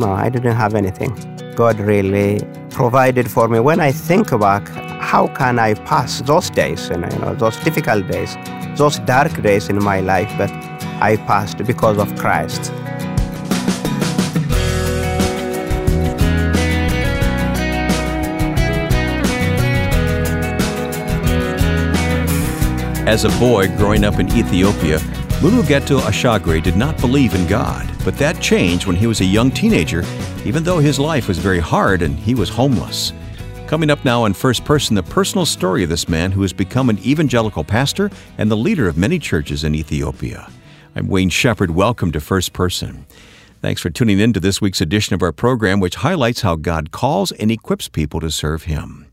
no, I didn't have anything. God really provided for me. When I think back, how can I pass those days, and you know, those difficult days, those dark days in my life? But I passed because of Christ. As a boy growing up in Ethiopia, Mulugeta Ashagre did not believe in God, but that changed when he was a young teenager, even though his life was very hard and he was homeless. Coming up now in first person, the personal story of this man who has become an evangelical pastor and the leader of many churches in Ethiopia. I'm Wayne Shepherd. Welcome to First Person. Thanks for tuning in to this week's edition of our program, which highlights how God calls and equips people to serve Him.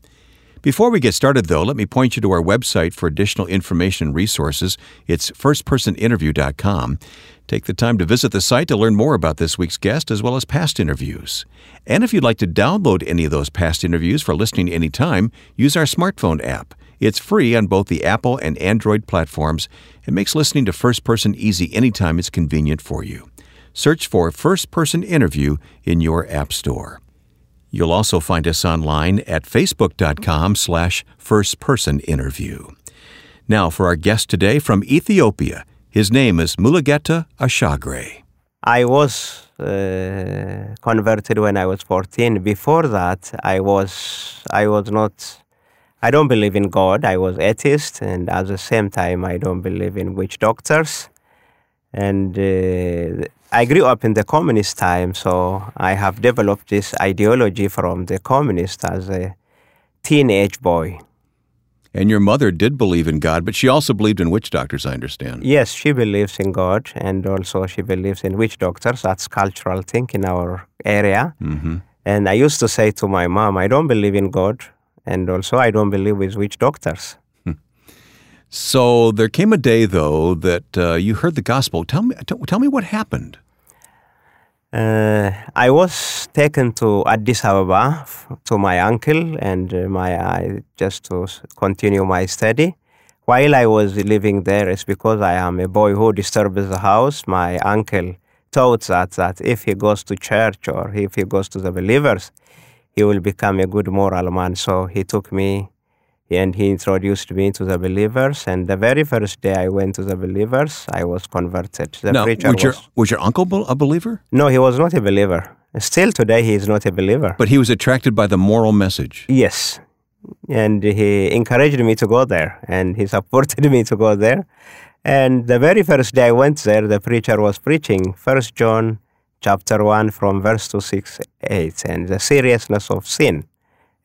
Before we get started, though, let me point you to our website for additional information and resources. It's firstpersoninterview.com. Take the time to visit the site to learn more about this week's guest as well as past interviews. And if you'd like to download any of those past interviews for listening anytime, use our smartphone app. It's free on both the Apple and Android platforms and makes listening to First Person easy anytime it's convenient for you. Search for First Person Interview in your App Store. You'll also find us online at facebook.com slash firstpersoninterview. Now for our guest today from Ethiopia. His name is Mulugeta Ashagre. I was uh, converted when I was 14. Before that, I was I was not. I don't believe in God. I was atheist, and at the same time, I don't believe in witch doctors. And uh, I grew up in the communist time, so I have developed this ideology from the communist as a teenage boy. And your mother did believe in God, but she also believed in witch doctors, I understand. Yes, she believes in God, and also she believes in witch doctors. That's cultural thing in our area. Mm-hmm. And I used to say to my mom, I don't believe in God, and also I don't believe with witch doctors. So there came a day, though, that uh, you heard the gospel. Tell me, t- tell me what happened. Uh, I was taken to Addis Ababa f- to my uncle and uh, my just to continue my study. While I was living there, it's because I am a boy who disturbs the house. My uncle thought that that if he goes to church or if he goes to the believers, he will become a good moral man. So he took me and he introduced me to the believers. And the very first day I went to the believers, I was converted. The now, preacher was your, was was your uncle a believer? no, he was not a believer. Still today, he is not a believer. But he was attracted by the moral message. yes, and he encouraged me to go there, and he supported me to go there. And the very first day I went there, the preacher was preaching First John chapter one from verse 2, 6, 8, and the seriousness of sin,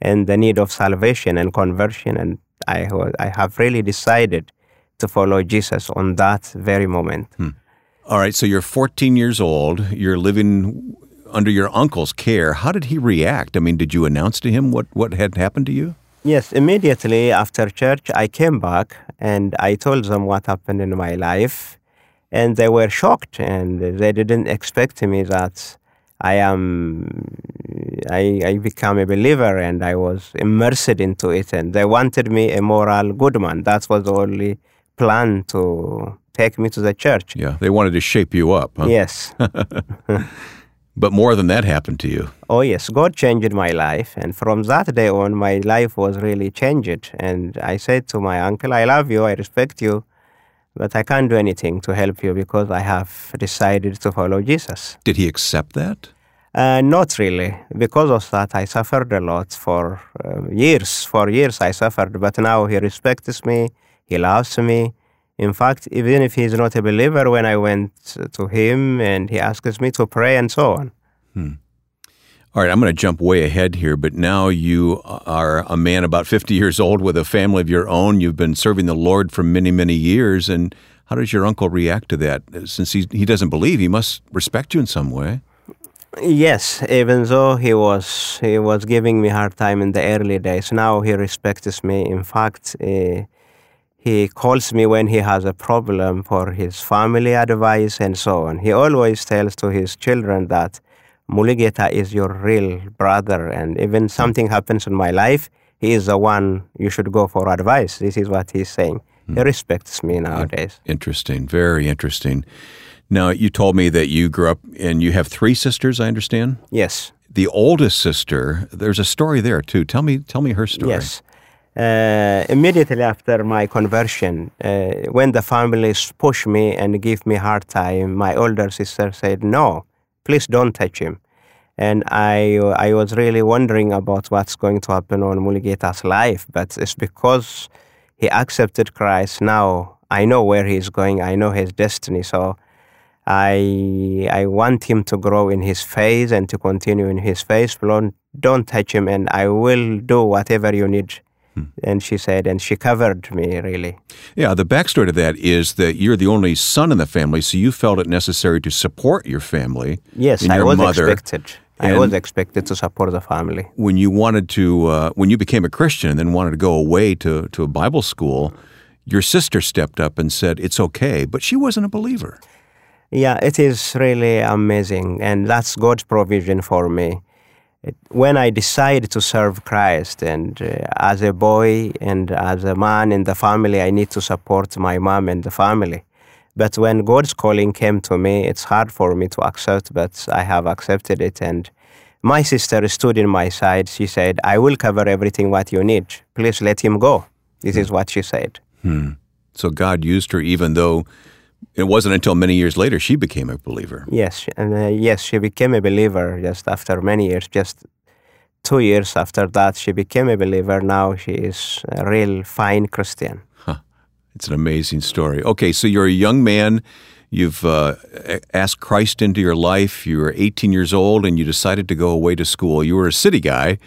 and the need of salvation and conversion. And I I have really decided to follow Jesus on that very moment. Hmm. All right, so you're 14 years old. You're living under your uncle's care. How did he react? I mean, did you announce to him what, what had happened to you? Yes, immediately after church, I came back and I told them what happened in my life. And they were shocked and they didn't expect me that I am, I, I become a believer and I was immersed into it. And they wanted me a moral good man. That was the only plan to take me to the church. Yeah, they wanted to shape you up. Huh? Yes. But more than that happened to you. Oh, yes, God changed my life. And from that day on, my life was really changed. And I said to my uncle, I love you, I respect you, but I can't do anything to help you because I have decided to follow Jesus. Did he accept that? Uh, not really. Because of that, I suffered a lot for uh, years. For years, I suffered. But now he respects me, he loves me. In fact, even if he's not a believer, when I went to him and he asks me to pray and so on. All right, I'm going to jump way ahead here, but now you are a man about 50 years old with a family of your own. You've been serving the Lord for many, many years. And how does your uncle react to that? Since he, he doesn't believe, he must respect you in some way. Yes, even though he was he was giving me hard time in the early days, now he respects me. In fact, uh, he calls me when he has a problem for his family advice and so on. He always tells to his children that Mulugeta is your real brother, and even something happens in my life, he is the one you should go for advice. This is what he's saying. He respects me nowadays. Interesting, very interesting. Now, you told me that you grew up and you have three sisters, I understand? Yes. The oldest sister, there's a story there too. Tell me tell me her story. Yes. Uh, immediately after my conversion, uh, when the families pushed me and gave me hard time, my older sister said, "No, please don't touch him." And I, I was really wondering about what's going to happen on Mulugeta's life, but it's because he accepted Christ. Now I know where he's going. I know his destiny. So I, I want him to grow in his faith and to continue in his faith. Don't, don't touch him, and I will do whatever you need and she said, and she covered me really. Yeah, the backstory to that is that you're the only son in the family, so you felt it necessary to support your family. Yes, and I was mother. expected. I was expected to support the family. When you wanted to, uh, when you became a Christian and then wanted to go away to, to a Bible school, your sister stepped up and said, It's okay, but she wasn't a believer. Yeah, it is really amazing, and that's God's provision for me. It, when I decided to serve Christ, and uh, as a boy and as a man in the family, I need to support my mom and the family. But when God's calling came to me, it's hard for me to accept, but I have accepted it. And my sister stood in my side. She said, I will cover everything what you need. Please let him go. This is what she said. So God used her, even though it wasn't until many years later she became a believer. Yes, and uh, yes, she became a believer just after many years. Just two years after that, she became a believer. Now she is a real fine Christian. It's an amazing story. Okay, so you're a young man. You've uh, asked Christ into your life. You were 18 years old and you decided to go away to school. You were a city guy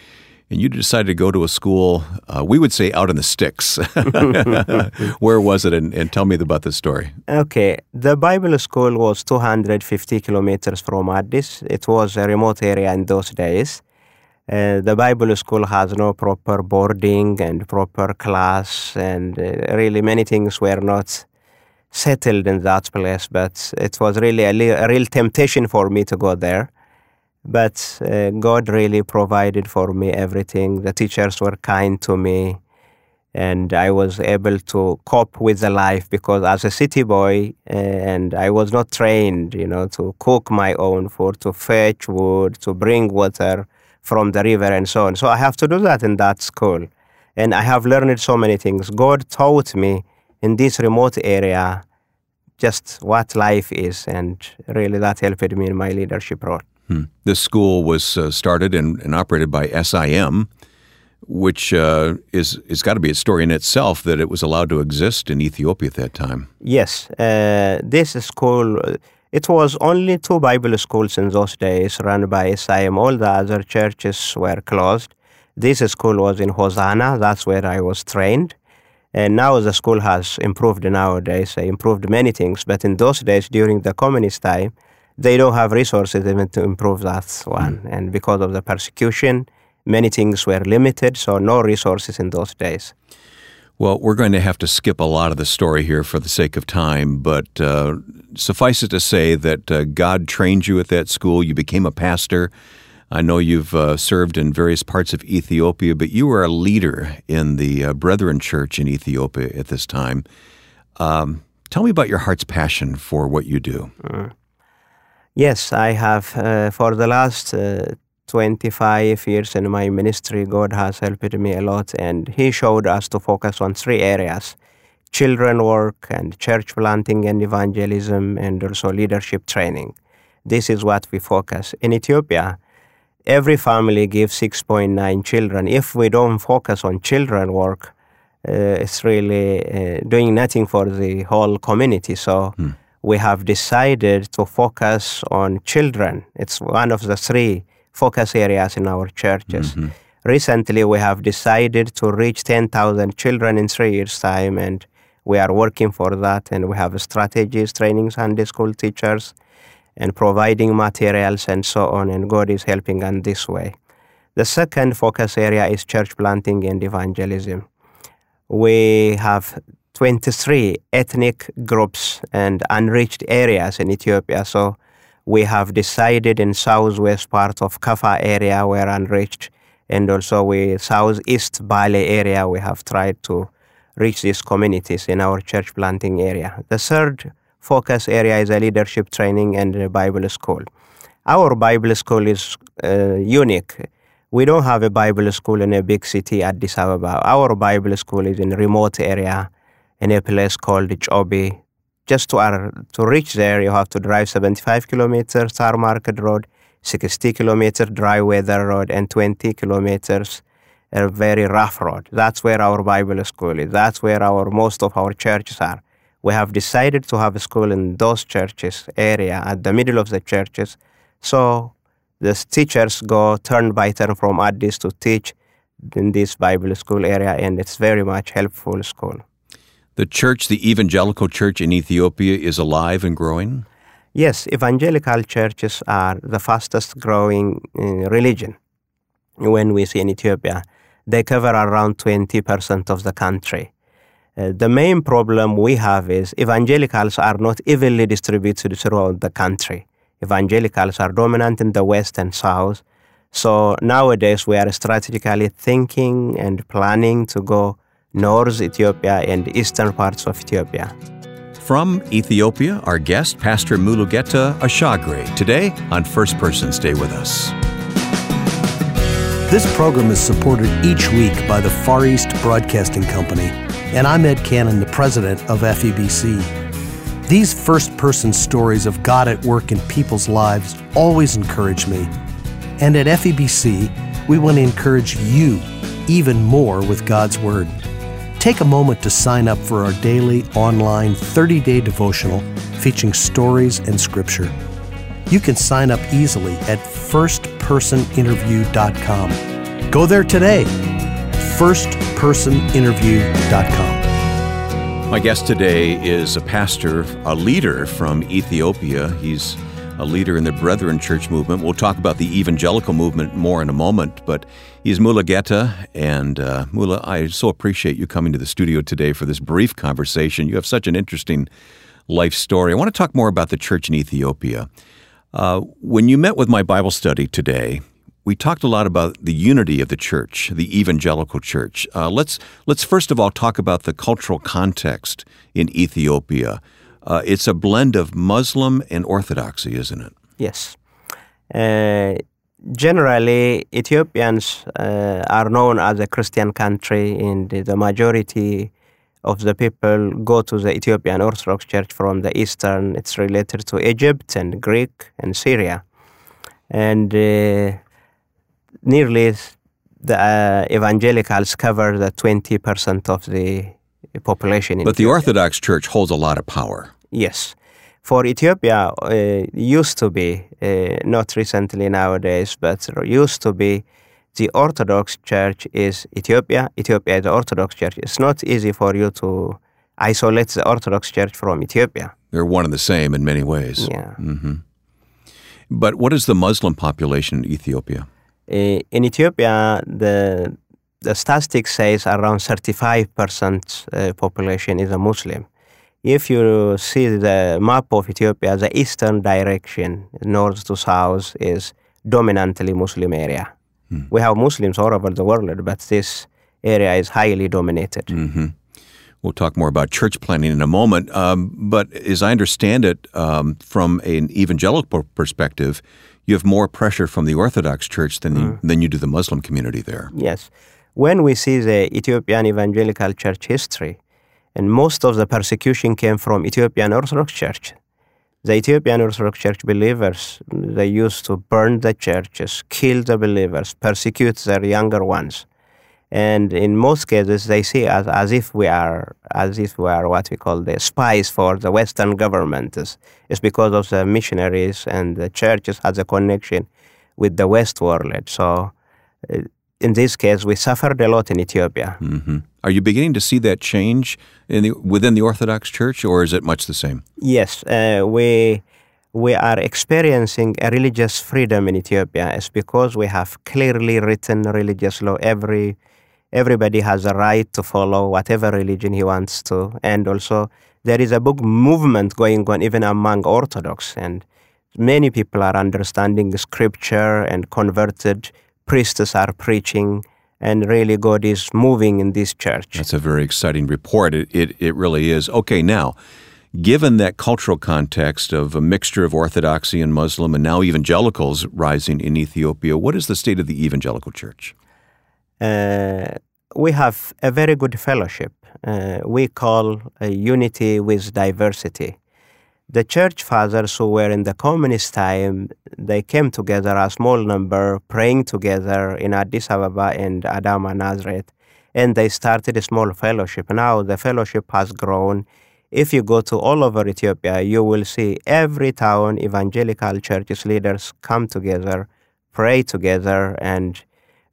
and you decided to go to a school, uh, we would say out in the sticks. Where was it? And, and tell me about this story. Okay, the Bible school was 250 kilometers from Addis. It was a remote area in those days. Uh, the Bible school has no proper boarding and proper class, and uh, really many things were not settled in that place. But it was really a, a real temptation for me to go there. But uh, God really provided for me everything. The teachers were kind to me and I was able to cope with the life because as a city boy, uh, and I was not trained, you know, to cook my own food, to fetch wood, to bring water from the river, and so on. So I have to do that in that school, and I have learned so many things. God taught me in this remote area just what life is, and really that helped me in my leadership role. Hmm. This school was uh, started and, and operated by SIM, which uh, is is got to be a story in itself that it was allowed to exist in Ethiopia at that time. Yes, uh, this school, it was only two Bible schools in those days run by SIM. All the other churches were closed. This school was in Hosanna, that's where I was trained. And now the school has improved nowadays, uh, improved many things. But in those days, during the communist time, they don't have resources even to improve that one. And because of the persecution, many things were limited, so no resources in those days. Well, we're going to have to skip a lot of the story here for the sake of time, but uh, suffice it to say that uh, God trained you at that school. You became a pastor. I know you've uh, served in various parts of Ethiopia, but you were a leader in the uh, Brethren Church in Ethiopia at this time. Um, tell me about your heart's passion for what you do. Yes, I have. Uh, for the last uh, 25 years in my ministry, God has helped me a lot, and He showed us to focus on three areas children work, and church planting and evangelism, and also leadership training. This is what we focus. In Ethiopia, every family gives 6.9 children. If we don't focus on children work, uh, it's really uh, doing nothing for the whole community. So we have decided to focus on children. It's one of the three focus areas in our churches. Mm-hmm. Recently, we have decided to reach 10,000 children in three years' time, and we are working for that. And we have strategies, training Sunday school teachers, and providing materials and so on. And God is helping us this way. The second focus area is church planting and evangelism we have 23 ethnic groups and unreached areas in Ethiopia. So we have decided in southwest part of Kaffa area we're unreached, and also we southeast Bale area we have tried to reach these communities in our church planting area. The third focus area is a leadership training and a Bible school. Our Bible school is uh, unique. We don't have a Bible school in a big city, Addis Ababa. Our Bible school is in remote area in a place called Chobe. Just to, our, to reach there, you have to drive 75 kilometers, Star Market Road, 60 kilometers, dry weather road, and 20 kilometers, a very rough road. That's where our Bible school is. That's where our most of our churches are. We have decided to have a school in those churches area, at the middle of the churches. So the teachers go turn by turn from Addis to teach in this Bible school area, and it's very much helpful school. The church, the evangelical church in Ethiopia, is alive and growing? Yes, evangelical churches are the fastest growing uh, religion when we see in Ethiopia. They cover around 20% of the country. Uh, the main problem we have is evangelicals are not evenly distributed throughout the country. Evangelicals are dominant in the west and south. So nowadays we are strategically thinking and planning to go north Ethiopia and eastern parts of Ethiopia. From Ethiopia, our guest, Pastor Mulugeta Ashagre, today on First Person. Stay with us. This program is supported each week by the Far East Broadcasting Company, and I'm Ed Cannon, the president of FEBC. These first person stories of God at work in people's lives always encourage me. And at FEBC, we want to encourage you even more with God's Word. Take a moment to sign up for our daily online 30 day devotional featuring stories and scripture. You can sign up easily at firstpersoninterview.com. Go there today. Firstpersoninterview.com. My guest today is a pastor, a leader from Ethiopia. He's a leader in the Brethren Church movement. We'll talk about the evangelical movement more in a moment, but he's Mulugeta. And uh, Mula, I so appreciate you coming to the studio today for this brief conversation. You have such an interesting life story. I want to talk more about the church in Ethiopia. Uh, when you met with my Bible study today, we talked a lot about the unity of the church, the evangelical church. Uh, let's let's first of all talk about the cultural context in Ethiopia. Uh, it's a blend of Muslim and Orthodoxy, isn't it? Yes. Uh, generally, Ethiopians uh, are known as a Christian country, and the majority of the people go to the Ethiopian Orthodox Church from the eastern. It's related to Egypt and Greek and Syria, and uh, nearly the uh, evangelicals cover the twenty percent of the population. but the Orthodox Church holds a lot of power. Yes. For Ethiopia, uh, used to be, uh, not recently nowadays, but used to be, the Orthodox Church is Ethiopia. Ethiopia is the Orthodox Church. It's not easy for you to isolate the Orthodox Church from Ethiopia. They're one and the same in many ways. Yeah. Mm-hmm. But what is the Muslim population in Ethiopia? Uh, in Ethiopia, the the statistics says around 35% uh, population is a Muslim if you see the map of Ethiopia, the eastern direction, north to south, is dominantly Muslim area. Hmm. We have Muslims all over the world, but this area is highly dominated. Mm-hmm. We'll talk more about church planting in a moment. Um, but as I understand it, um, from an evangelical perspective, you have more pressure from the Orthodox Church than, mm. the, than you do the Muslim community there. Yes. When we see the Ethiopian evangelical church history, and most of the persecution came from Ethiopian Orthodox Church. The Ethiopian Orthodox Church believers, they used to burn the churches, kill the believers, persecute their younger ones. And in most cases, they see us as if we are, as if we are what we call the spies for the Western government. It's, it's because of the missionaries and the churches has a connection with the West world. So, uh, in this case, we suffered a lot in Ethiopia. Mm-hmm. Are you beginning to see that change in the, within the Orthodox Church, or is it much the same? Yes, uh, we we are experiencing a religious freedom in Ethiopia. It's because we have clearly written religious law. Every everybody has a right to follow whatever religion he wants to, and also there is a big movement going on even among Orthodox, and many people are understanding Scripture and converted priests are preaching and really God is moving in this church. That's a very exciting report. It, it, it really is. Okay, now, Given that cultural context of a mixture of Orthodoxy and Muslim and now evangelicals rising in Ethiopia, what is the state of the evangelical church? Uh, we have a very good fellowship. Uh, we call unity with diversity. The church fathers who were in the communist time, they came together a small number, praying together in Addis Ababa and Adama, Nazareth, and they started a small fellowship. Now the fellowship has grown. If you go to all over Ethiopia, you will see every town evangelical churches leaders come together, pray together, and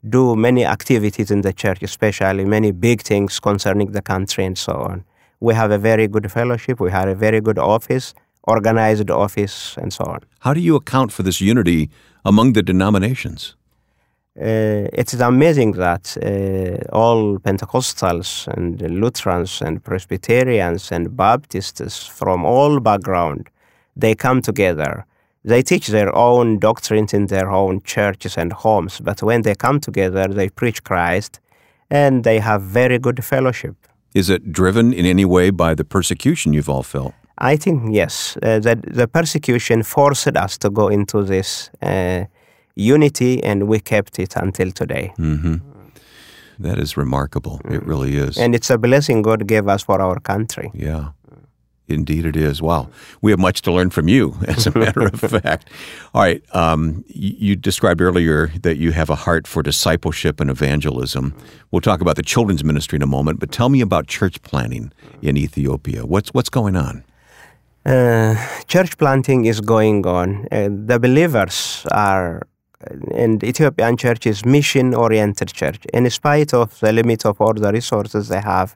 do many activities in the church, especially many big things concerning the country and so on. We have a very good fellowship. We have a very good office, organized office, and so on. How do you account for this unity among the denominations? Uh, it is amazing that uh, all Pentecostals and Lutherans and Presbyterians and Baptists from all background they come together. They teach their own doctrines in their own churches and homes, but when they come together, they preach Christ, and they have very good fellowship. Is it driven in any way by the persecution you've all felt? I think yes, uh, that the persecution forced us to go into this uh, unity, and we kept it until today. Mm-hmm. That is remarkable. It really is. And it's a blessing God gave us for our country. Yeah. Indeed, it is. Wow. We have much to learn from you, as a matter of fact. All right. Um, you, you described earlier that you have a heart for discipleship and evangelism. We'll talk about the children's ministry in a moment, but tell me about church planting in Ethiopia. What's, what's going on? Uh, church planting is going on. Uh, the believers are and Ethiopian church is mission oriented church. In spite of the limit of all the resources they have,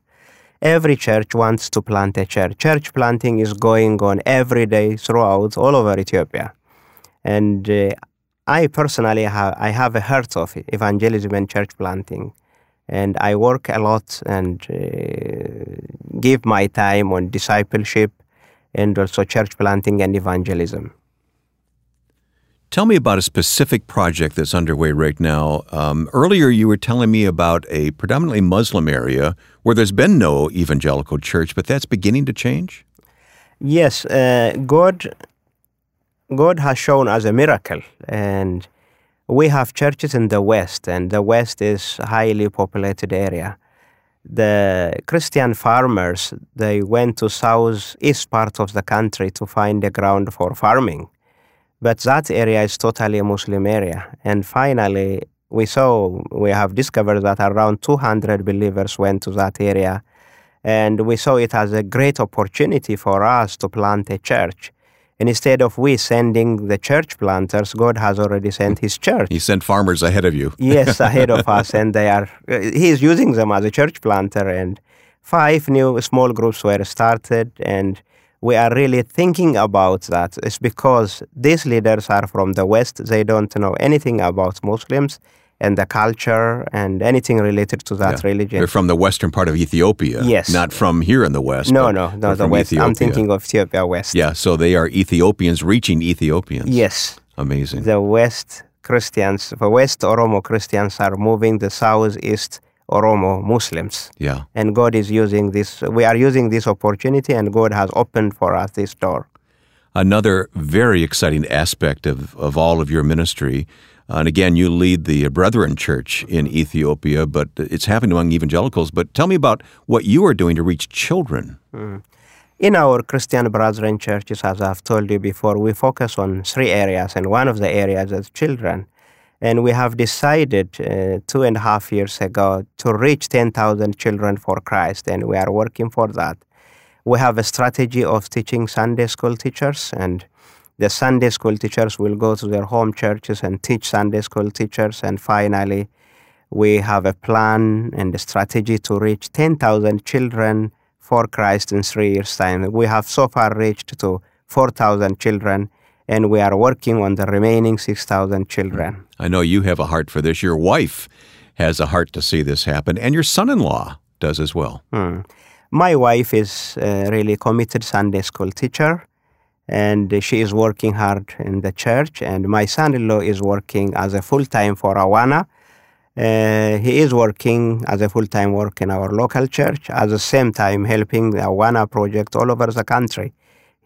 every church wants to plant a church. Church planting is going on every day throughout all over Ethiopia. And uh, I personally have I have a heart of evangelism and church planting. And I work a lot and uh, give my time on discipleship and also church planting and evangelism. Tell me about a specific project that's underway right now. Um, earlier, you were telling me about a predominantly Muslim area where there's been no evangelical church, but that's beginning to change. Yes, uh, God, God has shown us a miracle, and we have churches in the West, and the West is a highly populated area. The Christian farmers they went to southeast part of the country to find the ground for farming but that area is totally a Muslim area. And finally, we saw, we have discovered that around 200 believers went to that area. And we saw it as a great opportunity for us to plant a church. And instead of we sending the church planters, God has already sent His church. He sent farmers ahead of you. yes, ahead of us, and they are. He is using them as a church planter, and five new small groups were started, and we are really thinking about that. It's because these leaders are from the West. They don't know anything about Muslims and the culture and anything related to that Yeah. religion. They're from the western part of Ethiopia. Yes. Not from here in the West. no, no, no, the West. I'm thinking of Ethiopia West. Yeah, so they are Ethiopians reaching Ethiopians. Yes, Amazing. the West Christians, the West Oromo Christians are moving the Southeast Oromo Muslims. yeah. And God is using this, we are using this opportunity, and God has opened for us this door. Another very exciting aspect of, of all of your ministry. And again, you lead the Brethren Church in Ethiopia, but it's happening among evangelicals. But tell me about what you are doing to reach children. In our Christian Brethren churches, as I've told you before, we focus on three areas, and one of the areas is children. And we have decided uh, two and a half years ago to reach 10,000 children for Christ, and we are working for that. We have a strategy of teaching Sunday school teachers, and the Sunday school teachers will go to their home churches and teach Sunday school teachers, and finally, we have a plan and a strategy to reach 10,000 children for Christ in three years' time. We have so far reached to 4,000 children, and we are working on the remaining 6,000 children. I know you have a heart for this. Your wife has a heart to see this happen, and your son in law does as well. Hmm. My wife is a really committed Sunday school teacher, and she is working hard in the church. And my son-in-law is working as a full-time for Awana. Uh, he is working as a full-time work in our local church, at the same time helping the Awana project all over the country.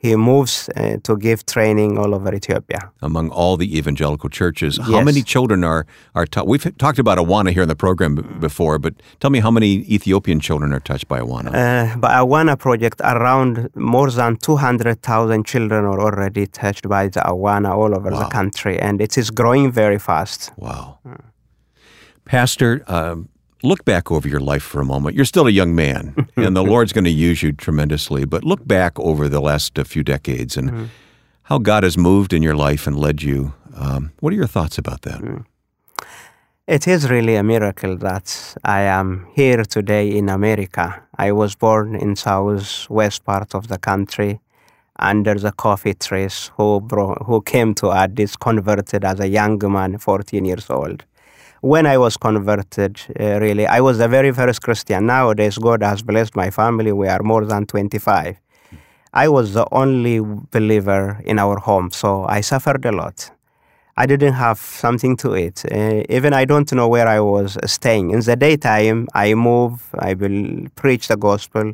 He moves uh, to give training all over Ethiopia. Among all the evangelical churches, how many children are are taught? We've talked about Awana here in the program b- before, but tell me how many Ethiopian children are touched by Awana? Uh, by Awana project, around more than 200,000 children are already touched by the Awana all over Wow. the country, and it is growing very fast. Wow. Pastor, um, look back over your life for a moment. You're still a young man, and the Lord's going to use you tremendously. But look back over the last few decades and how God has moved in your life and led you. Um, what are your thoughts about that? It is really a miracle that I am here today in America. I was born in southwest part of the country under the coffee trees who, bro- who came to Addis converted as a young man, 14 years old. When I was converted, uh, really, I was the very first Christian. Nowadays, God has blessed my family. We are more than 25. I was the only believer in our home, so I suffered a lot. I didn't have something to eat. Uh, even I don't know where I was staying. In the daytime, I move, I will preach the gospel,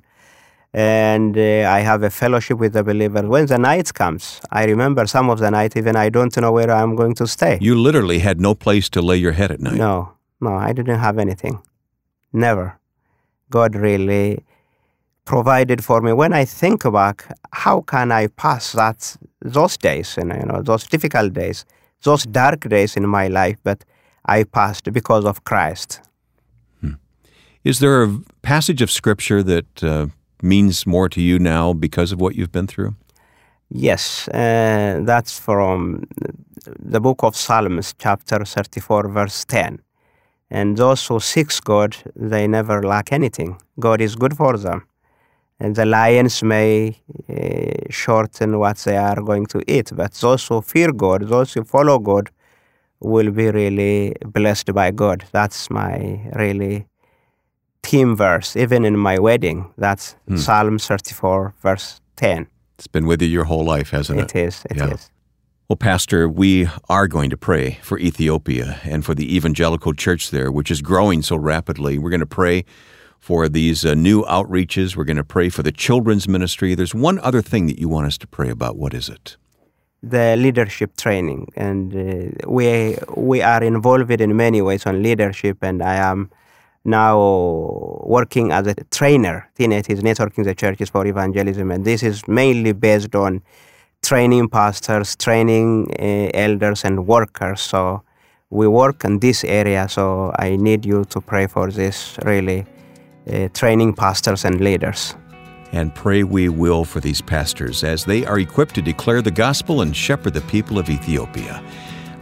and uh, I have a fellowship with the believers. When the night comes, I remember some of the night, even I don't know where I'm going to stay. You literally had no place to lay your head at night. No, no, I didn't have anything. Never. God really provided for me. When I think back, how can I pass that those days, and you know, those difficult days, those dark days in my life, but I passed because of Christ. Is there a passage of Scripture that uh, means more to you now because of what you've been through? Yes, uh, that's from the book of Psalms, chapter 34, verse 10. And those who seek God, they never lack anything. God is good for them. And the lions may uh, shorten what they are going to eat, but those who fear God, those who follow God, will be really blessed by God. That's my really theme verse, even in my wedding. That's Psalm 34, verse 10. It's been with you your whole life, hasn't it? It is, it is. Yeah. Well, Pastor, we are going to pray for Ethiopia and for the evangelical church there, which is growing so rapidly. We're going to pray for these uh, new outreaches. We're going to pray for the children's ministry. There's one other thing that you want us to pray about. What is it? the leadership training, and uh, we we are involved in many ways on leadership. And I am now working as a trainer. TNET is networking the churches for evangelism, and this is mainly based on training pastors, training uh, elders, and workers. So we work in this area. So I need you to pray for this really. Uh, training pastors and leaders. And pray we will for these pastors as they are equipped to declare the gospel and shepherd the people of Ethiopia.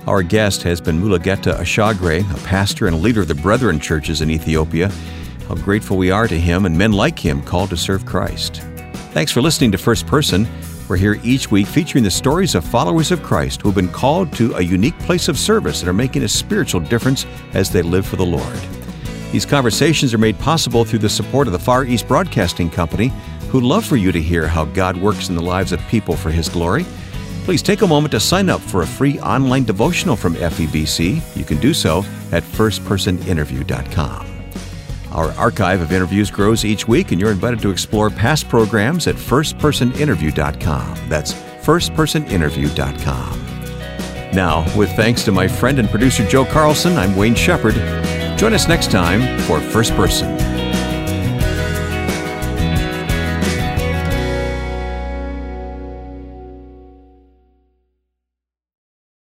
Our guest has been Mulugeta Ashagre, a pastor and leader of the Brethren churches in Ethiopia. How grateful we are to him and men like him called to serve Christ. Thanks for listening to First Person. We're here each week featuring the stories of followers of Christ who have been called to a unique place of service and are making a spiritual difference as they live for the Lord. These conversations are made possible through the support of the Far East Broadcasting Company, who'd love for you to hear how God works in the lives of people for His glory. Please take a moment to sign up for a free online devotional from FEBC. You can do so at firstpersoninterview.com. Our archive of interviews grows each week, and you're invited to explore past programs at firstpersoninterview.com. That's firstpersoninterview.com. Now, with thanks to my friend and producer Joe Carlson, I'm Wayne Shepherd. Join us next time for First Person.